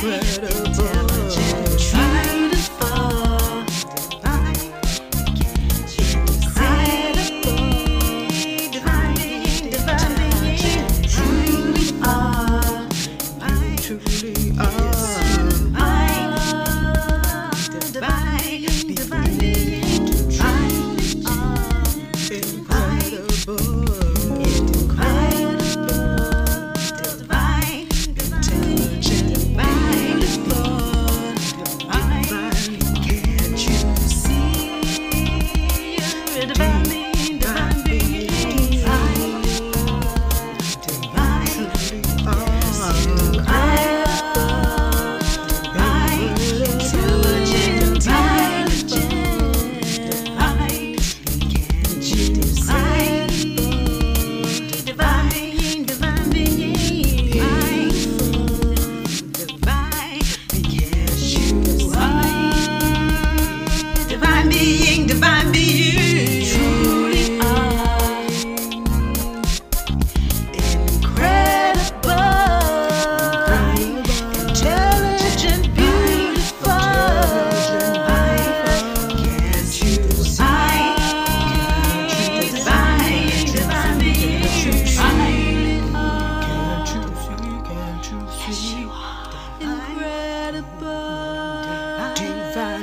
Incredible.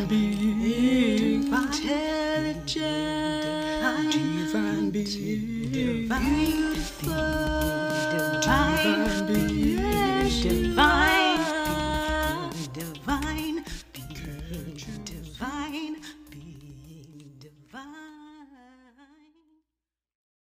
divine being, intelligent, divine being, beautiful, divine being, divine.